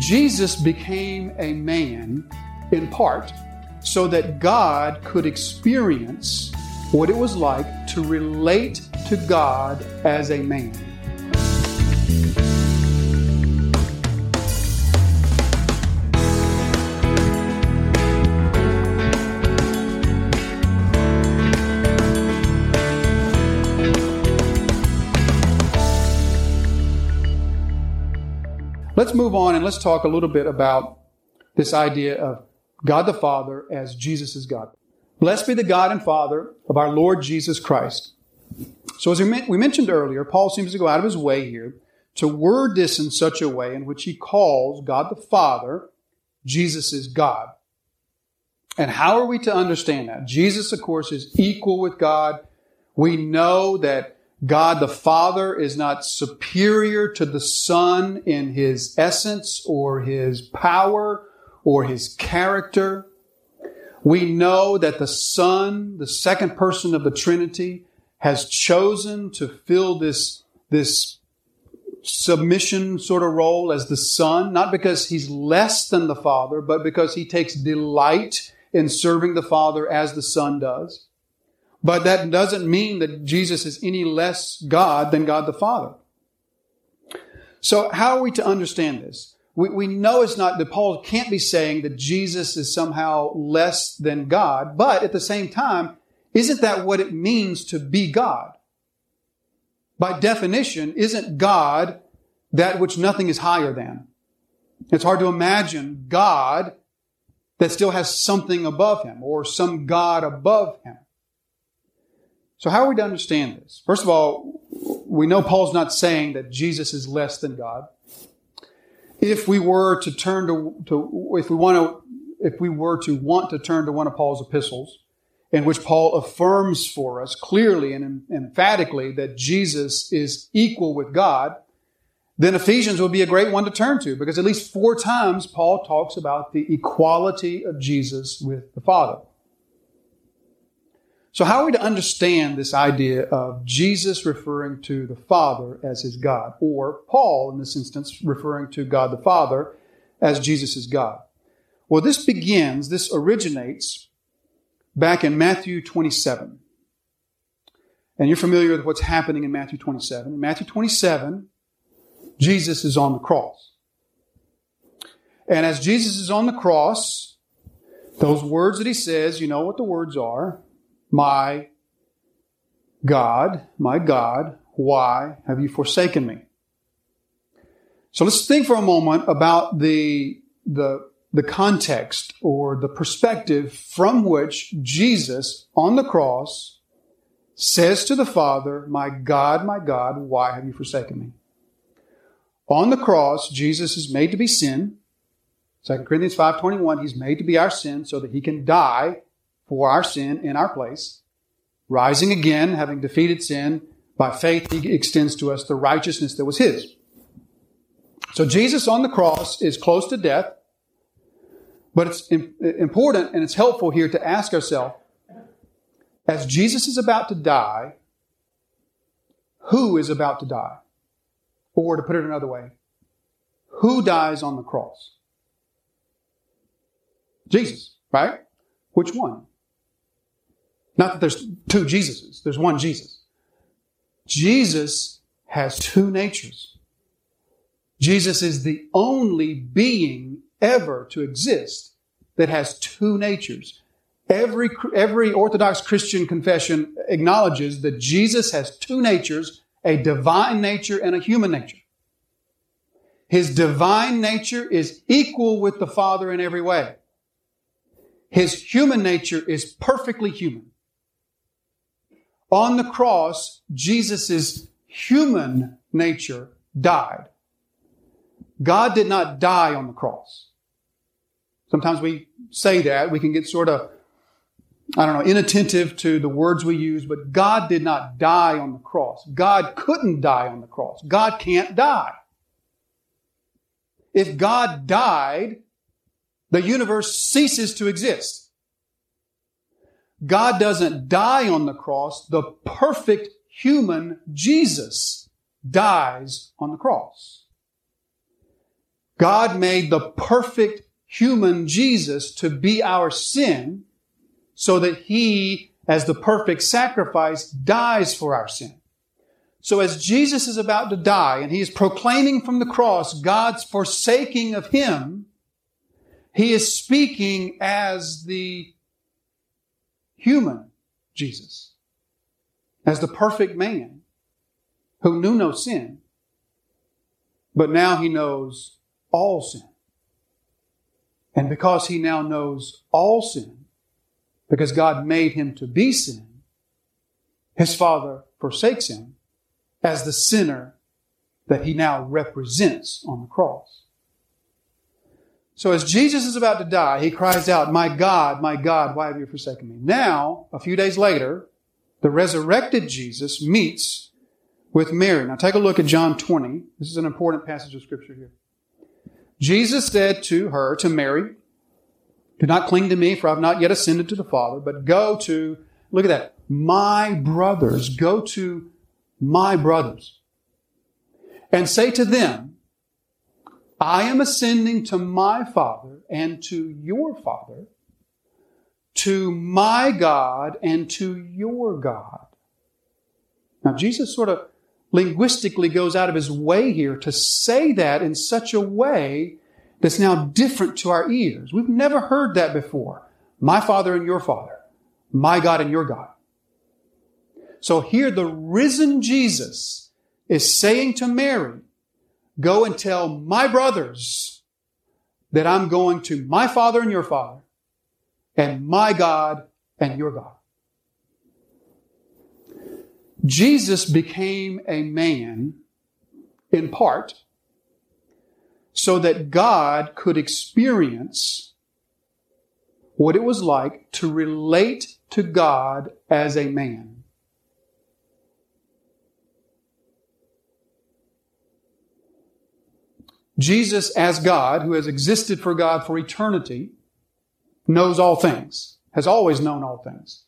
Jesus became a man in part so that God could experience what it was like to relate to God as a man. Let's move on and let's talk a little bit about this idea of God the Father as Jesus is God. Blessed be the God and Father of our Lord Jesus Christ. So, as we mentioned earlier, Paul seems to go out of his way here to word this in such a way in which he calls God the Father, Jesus is God. And how are we to understand that? Jesus, of course, is equal with God. We know that God the Father is not superior to the Son in his essence or his power or his character. We know that the Son, the second person of the Trinity, has chosen to fill this, this submission sort of role as the Son, not because he's less than the Father, but because he takes delight in serving the Father as the Son does. But that doesn't mean that Jesus is any less God than God the Father. So how are we to understand this? We, we know it's not that Paul can't be saying that Jesus is somehow less than God, but at the same time, isn't that what it means to be God? By definition, isn't God that which nothing is higher than? It's hard to imagine God that still has something above him or some God above him. So how are we to understand this? First of all, we know Paul's not saying that Jesus is less than God. If we were to turn to, to if we want to, if we were to want to turn to one of Paul's epistles, in which Paul affirms for us clearly and emphatically that Jesus is equal with God, then Ephesians would be a great one to turn to because at least four times Paul talks about the equality of Jesus with the Father. So, how are we to understand this idea of Jesus referring to the Father as his God, or Paul, in this instance, referring to God the Father as Jesus is God? Well, this begins, this originates back in Matthew 27. And you're familiar with what's happening in Matthew 27. In Matthew 27, Jesus is on the cross. And as Jesus is on the cross, those words that he says, you know what the words are my God, my God, why have you forsaken me? So let's think for a moment about the, the, the context or the perspective from which Jesus on the cross says to the Father, My God, my God, why have you forsaken me? On the cross, Jesus is made to be sin. 2 Corinthians 5.21, he's made to be our sin so that he can die for our sin in our place. Rising again, having defeated sin, by faith, he extends to us the righteousness that was his. So Jesus on the cross is close to death, but it's important and it's helpful here to ask ourselves, as Jesus is about to die, who is about to die? Or to put it another way, who dies on the cross? Jesus, right? Which one? Not that there's two Jesuses, there's one Jesus. Jesus has two natures. Jesus is the only being ever to exist that has two natures. Every, every Orthodox Christian confession acknowledges that Jesus has two natures, a divine nature and a human nature. His divine nature is equal with the Father in every way. His human nature is perfectly human. On the cross, Jesus' human nature died. God did not die on the cross. Sometimes we say that. We can get sort of, I don't know, inattentive to the words we use, but God did not die on the cross. God couldn't die on the cross. God can't die. If God died, the universe ceases to exist. God doesn't die on the cross. The perfect human Jesus dies on the cross. God made the perfect human Jesus to be our sin so that he, as the perfect sacrifice, dies for our sin. So as Jesus is about to die and he is proclaiming from the cross God's forsaking of him, he is speaking as the human Jesus, as the perfect man who knew no sin, but now he knows all sin. And because he now knows all sin, because God made him to be sin, his Father forsakes him as the sinner that he now represents on the cross. So as Jesus is about to die, he cries out, My God, my God, why have you forsaken me? Now, a few days later, the resurrected Jesus meets with Mary. Now take a look at John 20. This is an important passage of scripture here. Jesus said to her, to Mary, Do not cling to me, for I have not yet ascended to the Father, but go to, look at that, my brothers. Go to my brothers. And say to them, I am ascending to my Father and to your Father, to my God and to your God. Now, Jesus sort of linguistically goes out of his way here to say that in such a way that's now different to our ears. We've never heard that before. My Father and your Father. My God and your God. So here the risen Jesus is saying to Mary, go and tell my brothers that I'm going to my Father and your Father and my God and your God. Jesus became a man in part so that God could experience what it was like to relate to God as a man. Jesus, as God, who has existed for God for eternity, knows all things, has always known all things.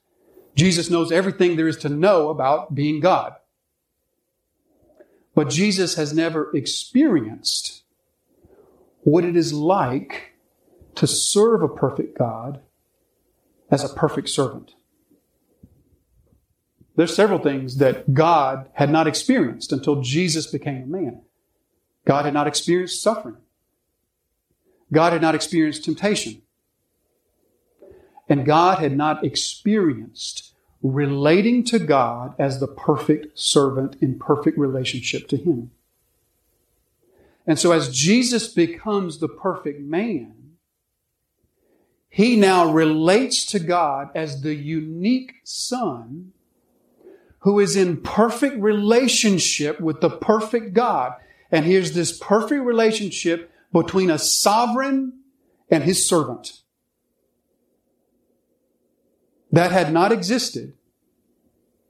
Jesus knows everything there is to know about being God. But Jesus has never experienced what it is like to serve a perfect God as a perfect servant. There's several things that God had not experienced until Jesus became a man. God had not experienced suffering. God had not experienced temptation. And God had not experienced relating to God as the perfect servant in perfect relationship to Him. And so as Jesus becomes the perfect man, he now relates to God as the unique son who is in perfect relationship with the perfect God. And here's this perfect relationship between a sovereign and his servant that had not existed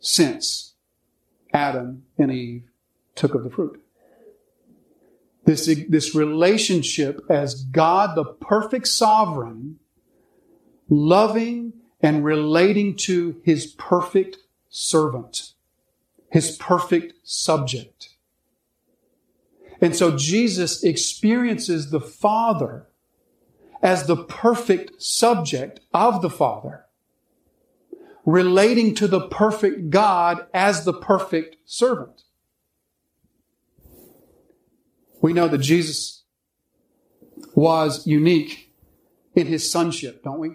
since Adam and Eve took of the fruit. This, this relationship as God, the perfect sovereign, loving and relating to his perfect servant, his perfect subject. And so Jesus experiences the Father as the perfect subject of the Father relating to the perfect God as the perfect servant. We know that Jesus was unique in his sonship, don't we?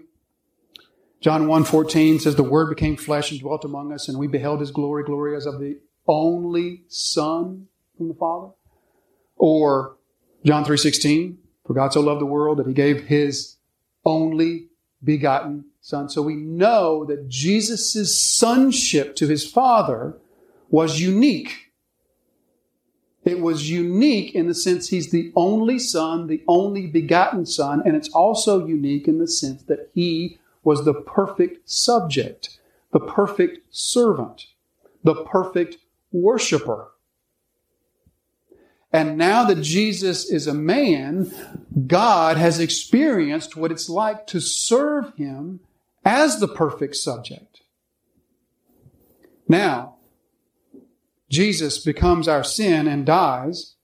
John 1.14 says, The Word became flesh and dwelt among us, and we beheld his glory, glory as of the only Son from the Father. Or John 3.16, For God so loved the world that he gave his only begotten son. So we know that Jesus' sonship to his father was unique. It was unique in the sense he's the only son, the only begotten son, and it's also unique in the sense that he was the perfect subject, the perfect servant, the perfect worshiper. And now that Jesus is a man, God has experienced what it's like to serve him as the perfect subject. Now, Jesus becomes our sin and dies.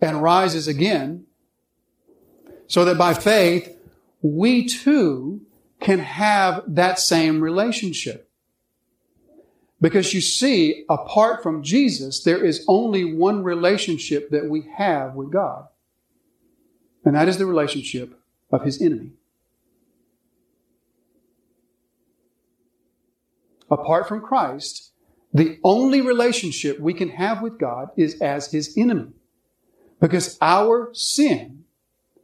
and rises again, so that by faith we too can have that same relationship. Because you see, apart from Jesus, there is only one relationship that we have with God. And that is the relationship of his enemy. Apart from Christ, the only relationship we can have with God is as his enemy. Because our sin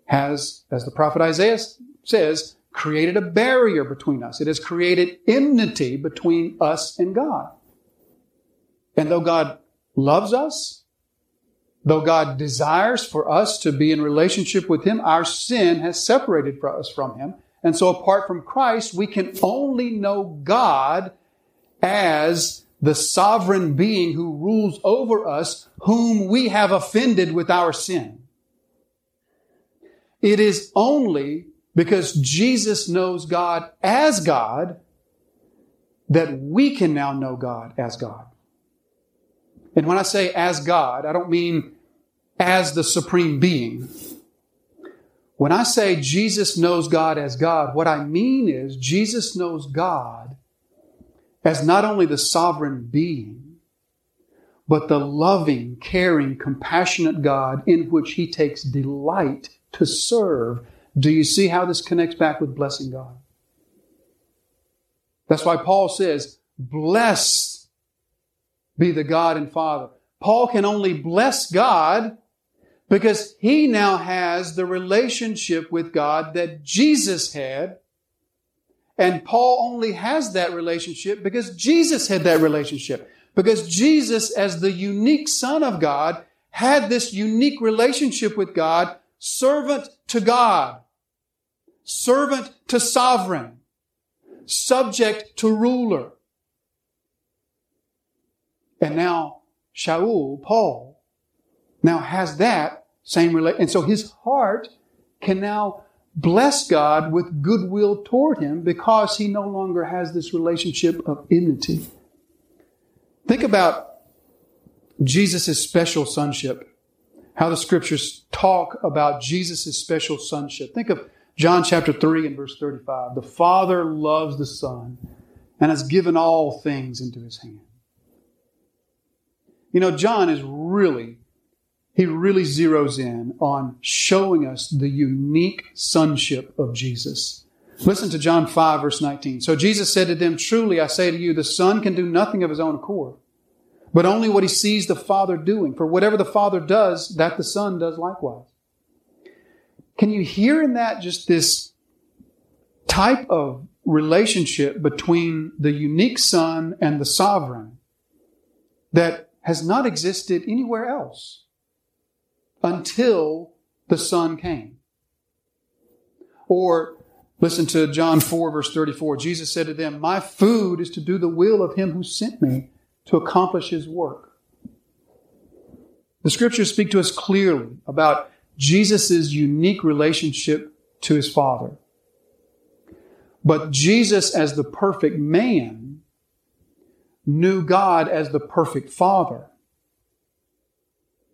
has, as the prophet Isaiah says, created a barrier between us. It has created enmity between us and God. And though God loves us, though God desires for us to be in relationship with Him, our sin has separated us from Him. And so apart from Christ, we can only know God as the sovereign being who rules over us, whom we have offended with our sin. It is only because Jesus knows God as God, that we can now know God as God. And when I say as God, I don't mean as the supreme being. When I say Jesus knows God as God, what I mean is Jesus knows God as not only the sovereign being, but the loving, caring, compassionate God in which he takes delight to serve do you see how this connects back with blessing God? That's why Paul says, Blessed be the God and Father. Paul can only bless God because he now has the relationship with God that Jesus had. And Paul only has that relationship because Jesus had that relationship. Because Jesus, as the unique Son of God, had this unique relationship with God, servant to God servant to sovereign, subject to ruler. And now Shaul, Paul, now has that same relation. And so his heart can now bless God with goodwill toward him because he no longer has this relationship of enmity. Think about Jesus' special sonship, how the scriptures talk about Jesus' special sonship. Think of John chapter 3 and verse 35. The Father loves the Son and has given all things into his hand. You know, John is really, he really zeroes in on showing us the unique sonship of Jesus. Listen to John 5 verse 19. So Jesus said to them, Truly I say to you, the Son can do nothing of his own accord, but only what he sees the Father doing. For whatever the Father does, that the Son does likewise. Can you hear in that just this type of relationship between the unique Son and the sovereign that has not existed anywhere else until the Son came? Or listen to John 4, verse 34. Jesus said to them, My food is to do the will of him who sent me to accomplish his work. The scriptures speak to us clearly about Jesus' unique relationship to his Father. But Jesus, as the perfect man, knew God as the perfect Father,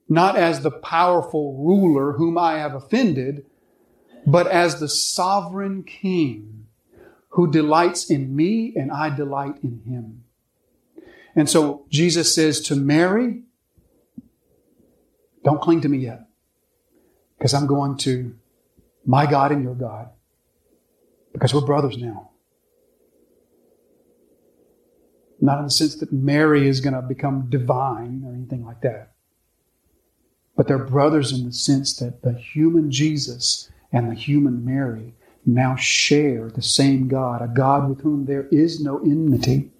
not as the powerful ruler whom I have offended, but as the sovereign King who delights in me and I delight in him. And so Jesus says to Mary, Don't cling to me yet. Because I'm going to my God and your God. Because we're brothers now. Not in the sense that Mary is going to become divine or anything like that. But they're brothers in the sense that the human Jesus and the human Mary now share the same God, a God with whom there is no enmity.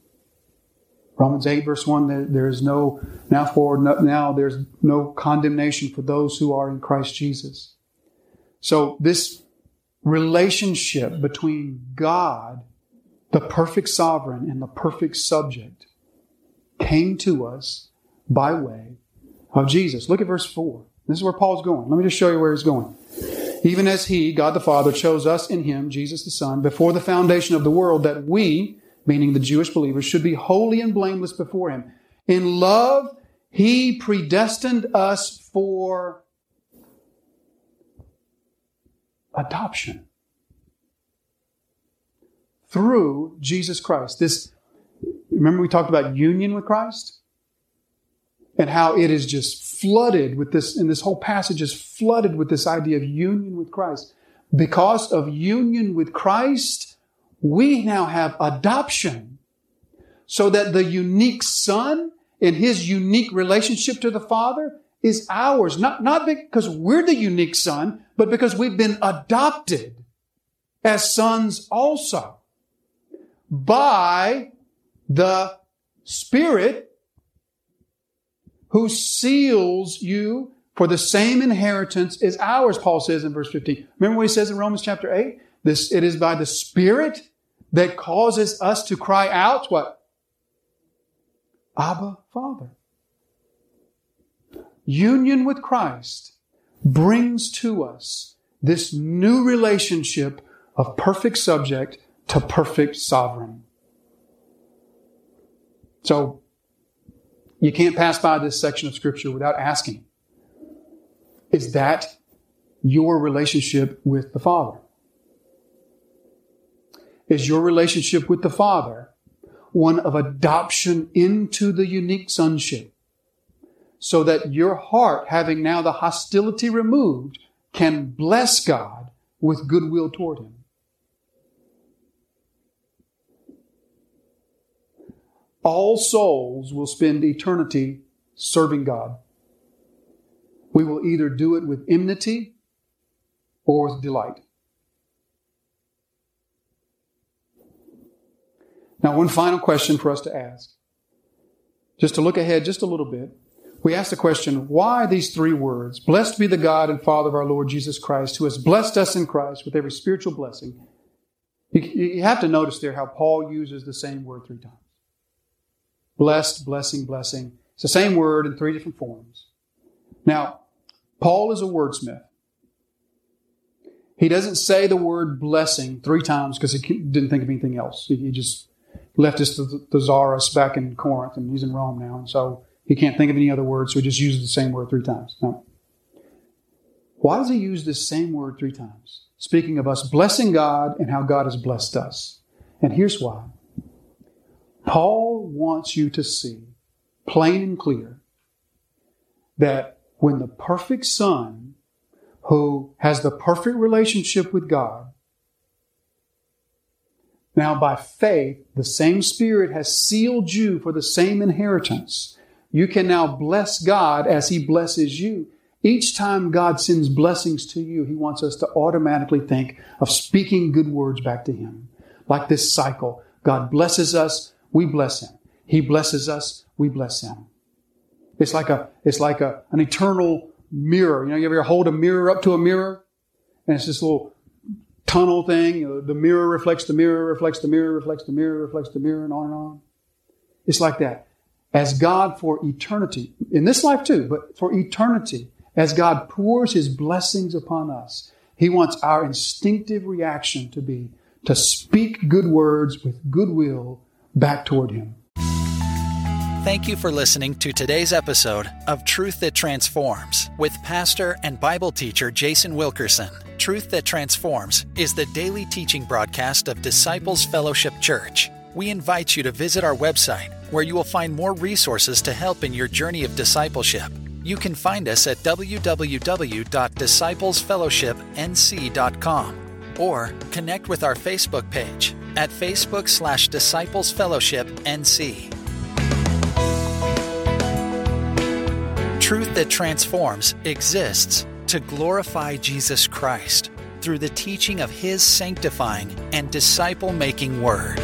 Romans 8, verse 1, there, is no, now for, now there's no condemnation for those who are in Christ Jesus. So this relationship between God, the perfect sovereign, and the perfect subject came to us by way of Jesus. Look at verse 4. This is where Paul's going. Let me just show you where he's going. Even as he, God the Father, chose us in him, Jesus the Son, before the foundation of the world, that we, meaning the Jewish believers, should be holy and blameless before Him. In love, He predestined us for adoption through Jesus Christ. This, remember we talked about union with Christ? And how it is just flooded with this, and this whole passage is flooded with this idea of union with Christ. Because of union with Christ, we now have adoption. So that the unique Son in his unique relationship to the Father is ours. Not, not because we're the unique Son, but because we've been adopted as sons also by the Spirit who seals you for the same inheritance is ours, Paul says in verse 15. Remember what he says in Romans chapter 8? This, it is by the Spirit that causes us to cry out, what? Abba, Father. Union with Christ brings to us this new relationship of perfect subject to perfect sovereign. So, you can't pass by this section of Scripture without asking Is that your relationship with the Father? Is your relationship with the Father one of adoption into the unique sonship? So that your heart, having now the hostility removed, can bless God with goodwill toward Him. all souls will spend eternity serving God. We will either do it with enmity or with delight. Now, one final question for us to ask. Just to look ahead just a little bit. We ask the question, why these three words? Blessed be the God and Father of our Lord Jesus Christ, who has blessed us in Christ with every spiritual blessing. You, have to notice there how Paul uses the same word three times. Blessed, blessing, blessing. It's the same word in three different forms. Now, Paul is a wordsmith. He doesn't say the word blessing three times because he didn't think of anything else. He just left his thesaurus back in Corinth and he's in Rome now. And so he can't think of any other word, so he just uses the same word three times. Why does he use this same word three times? Speaking of us blessing God and how God has blessed us. And here's why. Paul wants you to see, plain and clear, that when the perfect Son, who has the perfect relationship with God, now by faith, the same Spirit has sealed you for the same inheritance. You can now bless God as He blesses you. Each time God sends blessings to you, He wants us to automatically think of speaking good words back to Him. Like this cycle. God blesses us, we bless him. He blesses us, we bless him. It's like a, it's like a, an eternal mirror. You know, you ever hold a mirror up to a mirror? And it's this little tunnel thing. The mirror reflects the mirror, reflects the mirror, reflects the mirror, reflects the mirror, and on and on. It's like that. As God for eternity, in this life too, but for eternity, as God pours his blessings upon us, he wants our instinctive reaction to be to speak good words with goodwill back toward Him. Thank you for listening to today's episode of Truth That Transforms with pastor and Bible teacher Jason Wilkerson. Truth That Transforms is the daily teaching broadcast of Disciples Fellowship Church. We invite you to visit our website where you will find more resources to help in your journey of discipleship. You can find us at www.disciplesfellowshipnc.com or connect with our Facebook page at Facebook slash Disciples Fellowship NC. Truth that transforms exists to glorify Jesus Christ through the teaching of His sanctifying and disciple making Word.